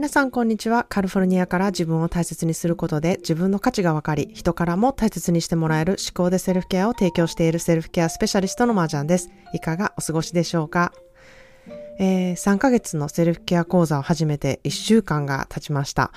皆さんこんにちは。カリフォルニアから自分を大切にすることで自分の価値が分かり、人からも大切にしてもらえる思考でセルフケアを提供しているセルフケアスペシャリストのマージャンです。いかがお過ごしでしょうか？えー、3ヶ月のセルフケア講座を始めて1週間が経ちました。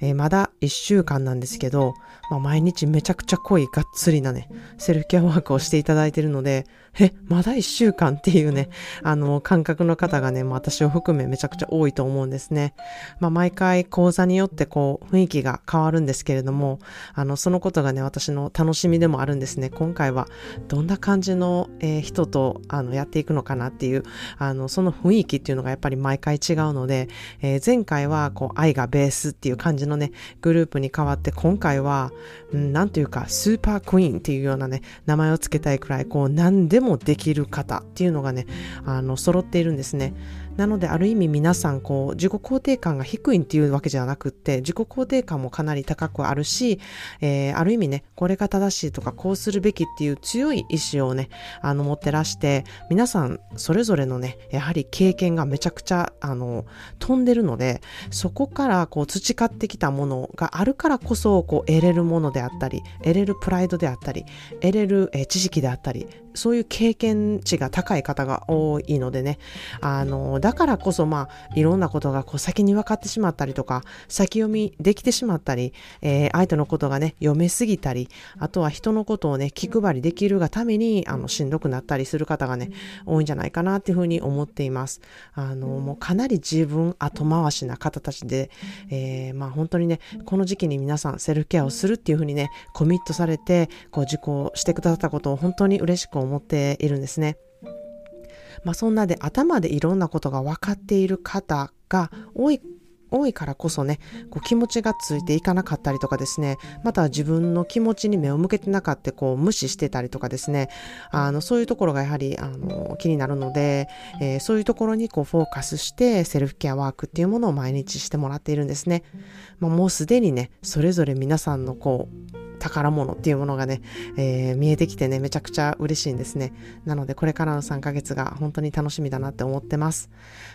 えー、まだ1週間なんですけど、まあ、毎日めちゃくちゃ濃いがっつりなね、セルフケアワークをしていただいているので、え、まだ一週間っていうね、あの、感覚の方がね、まあ、私を含めめちゃくちゃ多いと思うんですね。まあ、毎回講座によってこう、雰囲気が変わるんですけれども、あの、そのことがね、私の楽しみでもあるんですね。今回は、どんな感じの、えー、人と、あの、やっていくのかなっていう、あの、その雰囲気っていうのがやっぱり毎回違うので、えー、前回は、こう、愛がベースっていう感じのね、グルループに変わって、今回は、うん、なんというか、スーパークイーンっていうようなね、名前を付けたいくらい、こう、何でもできる方っていうのがね、あの、揃っているんですね。なので、ある意味皆さん、こう、自己肯定感が低いっていうわけじゃなくって、自己肯定感もかなり高くあるし、えー、ある意味ね、これが正しいとか、こうするべきっていう強い意志をね、あの、持ってらして、皆さん、それぞれのね、やはり経験がめちゃくちゃ、あの、飛んでるので、そこから、こう、培ってきたものがあるからこそ、こう、得れるものであったり、得れるプライドであったり、得れる、知識であったり、そういう経験値が高い方が多いのでね、あの、だからこそまあ、いろんなことがこう先に分かってしまったりとか、先読みできてしまったり、えー、相手のことがね、読めすぎたり、あとは人のことをね、気配りできるがために、あの、しんどくなったりする方がね、多いんじゃないかなっていうふうに思っています。あの、もうかなり自分後回しな方たちで、えー、まあ本当にね、この時期に皆さんセルフケアをするっていうふうにね、コミットされて、こう受講してくださったことを本当に嬉しく思っているんですね。まあそんなで頭でいろんなことが分かっている方が多い多いからこそね、こう気持ちがついていかなかったりとかですね、また自分の気持ちに目を向けてなかったこう無視してたりとかですね、あの、そういうところがやはり、あの、気になるので、えー、そういうところにこうフォーカスしてセルフケアワークっていうものを毎日してもらっているんですね。まあ、もうすでにね、それぞれ皆さんのこう、宝物っていうものがね、えー、見えてきてね、めちゃくちゃ嬉しいんですね。なので、これからの3ヶ月が本当に楽しみだなって思ってます。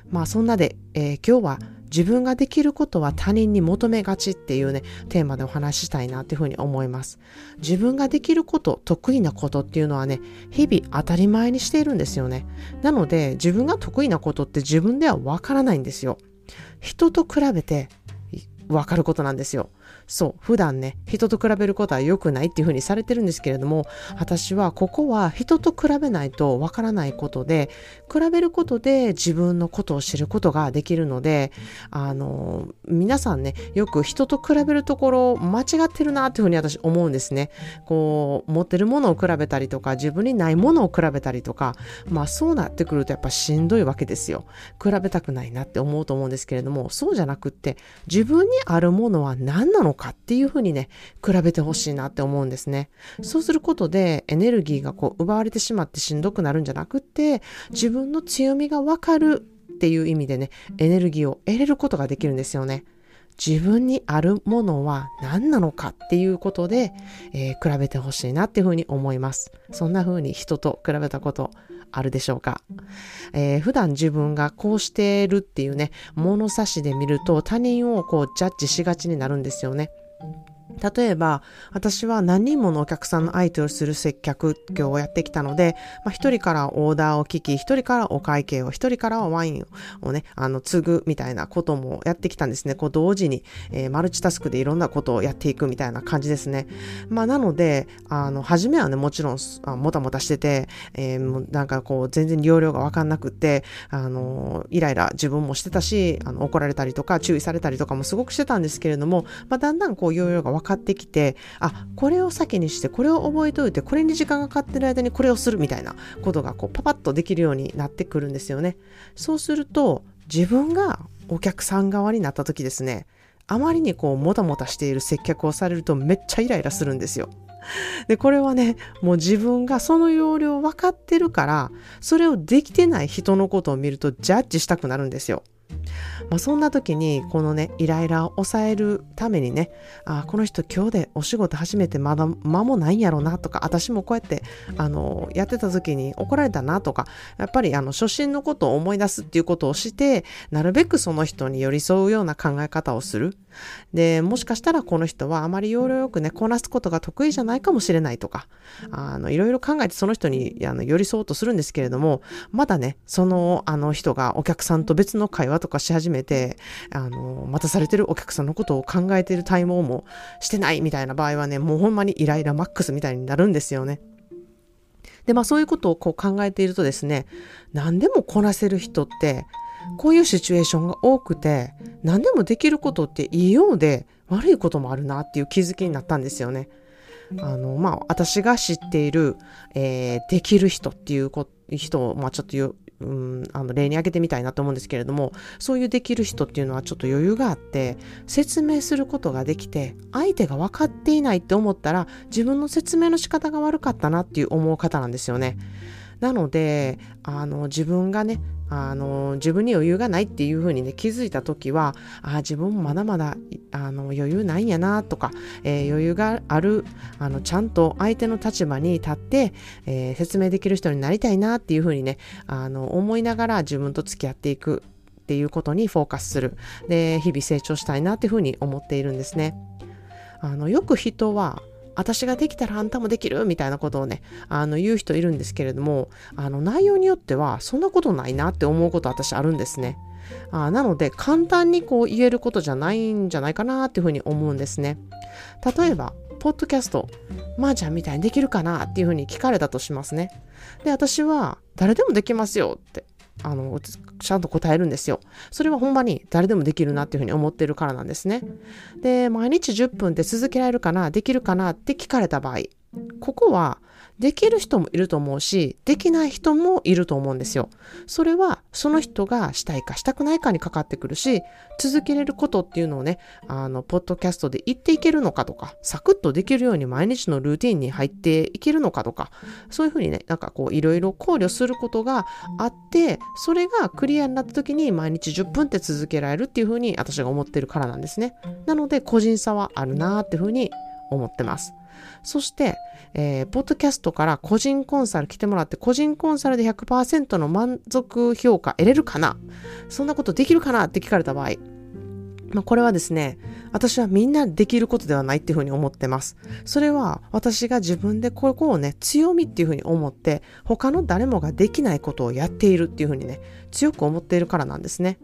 まあ、そんなで、えー、今日は自分ができることは他人に求めがちっていうね、テーマでお話ししたいなっていうふうに思います。自分ができること、得意なことっていうのはね、日々当たり前にしているんですよね。なので、自分が得意なことって自分ではわからないんですよ。人と比べてわかることなんですよ。そう、普段ね、人と比べることは良くないっていうふうにされてるんですけれども、私はここは人と比べないとわからないことで、比べることで自分のことを知ることができるので、あの、皆さんね、よく人と比べるところ間違ってるなっていうふうに私思うんですね。こう、持ってるものを比べたりとか、自分にないものを比べたりとか、まあそうなってくるとやっぱしんどいわけですよ。比べたくないなって思うと思うんですけれども、そうじゃなくって、自分にあるものは何なのかかっていうふうにね、比べてほしいなって思うんですね。そうすることでエネルギーがこう奪われてしまってしんどくなるんじゃなくって、自分の強みがわかるっていう意味でね、エネルギーを得れることができるんですよね。自分にあるものは何なのかっていうことで、えー、比べてほしいなっていうふうに思います。そんな風に人と比べたことあるでしょうか、えー、普段自分がこうしてるっていうね、物差しで見ると他人をこうジャッジしがちになるんですよね。例えば、私は何人ものお客さんの相手をする接客業をやってきたので、まあ、人からオーダーを聞き、一人からお会計を、一人からはワインをね、あの、継ぐみたいなこともやってきたんですね。こう、同時に、えー、マルチタスクでいろんなことをやっていくみたいな感じですね。まあ、なので、あの、初めはね、もちろん、あもたもたしてて、えー、なんかこう、全然容量がわかんなくって、あの、イライラ自分もしてたし、あの、怒られたりとか、注意されたりとかもすごくしてたんですけれども、まあ、だんだんこう、容量が分かってきて、あ、これを先にして、これを覚えておいて、これに時間がかかってる間にこれをするみたいなことが、こう、パパッとできるようになってくるんですよね。そうすると、自分がお客さん側になった時ですね、あまりにこう、もたもたしている接客をされるとめっちゃイライラするんですよ。で、これはね、もう自分がその要領分かってるから、それをできてない人のことを見るとジャッジしたくなるんですよ。まあ、そんな時にこのねイライラを抑えるためにねあこの人今日でお仕事始めてまだ間もないんやろうなとか私もこうやってあのやってた時に怒られたなとかやっぱりあの初心のことを思い出すっていうことをしてなるべくその人に寄り添うような考え方をする。でもしかしたらこの人はあまり要領よくねこなすことが得意じゃないかもしれないとかあのいろいろ考えてその人にあの寄り添おうとするんですけれどもまだねそのあの人がお客さんと別の会話とかし始めてあの待たされてるお客さんのことを考えてるタイムもしてないみたいな場合はねもうほんまにイライラマックスみたいになるんですよね。でまあそういうことをこう考えているとですね何でもこなせる人ってこういうシチュエーションが多くて何でもできることっていいようで悪いこともあるなっていう気づきになったんですよね。あのまあ私が知っている、えー、できる人っていう人を、まあ、ちょっとうん、あの例に挙げてみたいなと思うんですけれどもそういうできる人っていうのはちょっと余裕があって説明することができて相手が分かっていないって思ったら自分の説明の仕方が悪かったなっていう思う方なんですよね。なのであの自分がねあの自分に余裕がないっていうふうにね気づいた時はあ自分もまだまだあの余裕ないんやなとか、えー、余裕があるあのちゃんと相手の立場に立って、えー、説明できる人になりたいなっていうふうにねあの思いながら自分と付き合っていくっていうことにフォーカスするで日々成長したいなっていうふうに思っているんですね。あのよく人は私ができたらあんたもできるみたいなことをね、あの言う人いるんですけれども、あの内容によってはそんなことないなって思うこと私あるんですね。あなので簡単にこう言えることじゃないんじゃないかなっていうふうに思うんですね。例えば、ポッドキャスト、まー、あ、ちゃんみたいにできるかなっていうふうに聞かれたとしますね。で、私は誰でもできますよってあの、ちゃんと答えるんですよ。それはほんまに誰でもできるなっていうふうに思ってるからなんですね。で、毎日10分って続けられるかな、できるかなって聞かれた場合、ここはできる人もいると思うし、できない人もいると思うんですよ。それはその人がしたいかしたくないかにかかってくるし、続けれることっていうのをね、あの、ポッドキャストで言っていけるのかとか、サクッとできるように毎日のルーティンに入っていけるのかとか、そういうふうにね、なんかこう、いろいろ考慮することがあって、それがクリアになった時に毎日10分って続けられるっていうふうに私が思ってるからなんですね。なので、個人差はあるなーっていうふうに思ってます。そして、えー、ポッドキャストから個人コンサル来てもらって、個人コンサルで100%の満足評価得れるかな？そんなことできるかなって聞かれた場合、まあ、これはですね、私はみんなできることではないっていうふうに思ってます。それは私が自分でここをね、強みっていうふうに思って、他の誰もができないことをやっているっていうふうにね、強く思っているからなんですね。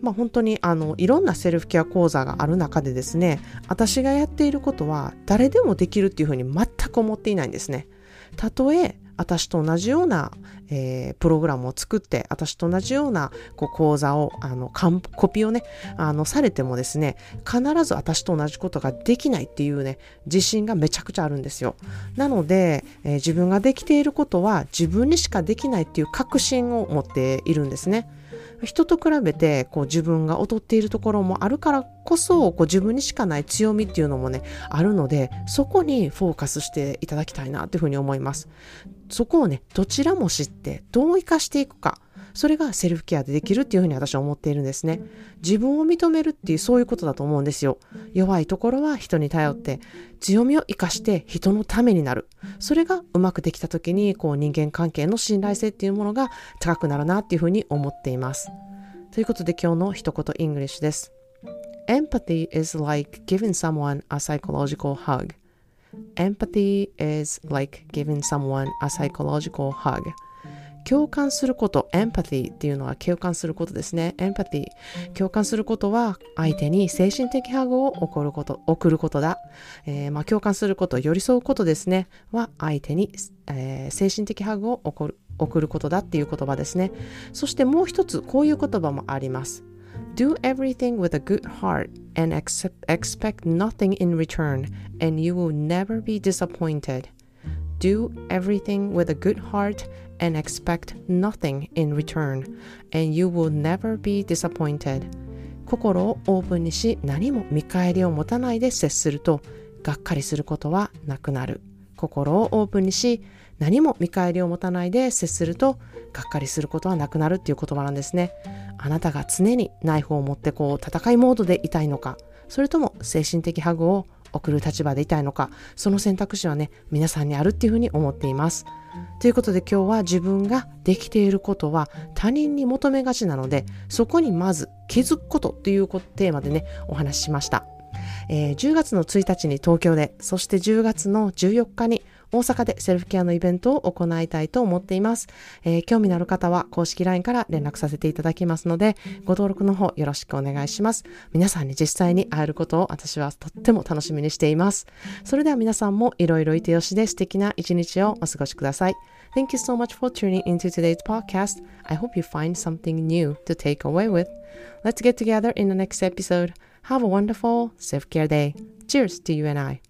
まあ、本当にあのいろんなセルフケア講座がある中でですね私がやっていることは誰でもできるっていうふうに全く思っていないんですね。たとえ私と同じような、えー、プログラムを作って私と同じようなこう講座をあのコピーをねあのされてもですね必ず私と同じことができないっていうね自信がめちゃくちゃあるんですよ。なので、えー、自分ができていることは自分にしかできないっていう確信を持っているんですね人と比べてこう自分が劣っているところもあるからこそこう自分にしかない強みっていうのもねあるのでそこにフォーカスしていただきたいなというふうに思いますそこをねどちらも知ってどう生かしていくかそれがセルフケアでできるっていうふうに私は思っているんですね。自分を認めるっていうそういうことだと思うんですよ。弱いところは人に頼って、強みを生かして人のためになる。それがうまくできた時に、こう人間関係の信頼性っていうものが高くなるなっていうふうに思っています。ということで今日の一言 English です。Empathy is like giving someone a psychological hug. Empathy is like giving someone a psychological hug. 共感すること、エンパティっていうのは共感することですね。エンパティ。共感することは相手に精神的ハグを送ること、送ることだ。えー、まあ、共感すること、寄り添うことですね。は相手に、えー、精神的ハグを送る送ることだっていう言葉ですね。そしてもう一つ、こういう言葉もあります。Do everything with a good heart and accept, expect nothing in return, and you will never be disappointed. Do everything with a good heart and expect nothing in return, and you will never be disappointed. 心をオープンにし何も見返りを持たないで接するとがっかりすることはなくなる。心をオープンにし 何も見返りを持たないで接するとがっかりすることはなくなるっていう言葉なんですね。あなたが常にナイフを持ってこう戦いモードでいたいのかそれとも精神的ハグを送る立場でいたいのかその選択肢はね皆さんにあるっていうふうに思っています。ということで今日は自分ができていることは他人に求めがちなのでそこにまず気づくことっていうテーマでねお話ししました、えー、10月の1日に東京でそして10月の14日に大阪でセルフケアのイベントを行いたいと思っています。えー、興味のある方は公式 LINE から連絡させていただきますので、ご登録の方よろしくお願いします。皆さんに実際に会えることを私はとっても楽しみにしています。それでは皆さんもいろいろいてよしで素敵な一日をお過ごしください。Thank you so much for tuning into today's podcast. I hope you find something new to take away with. Let's get together in the next episode. Have a wonderful self care day. Cheers to you and I.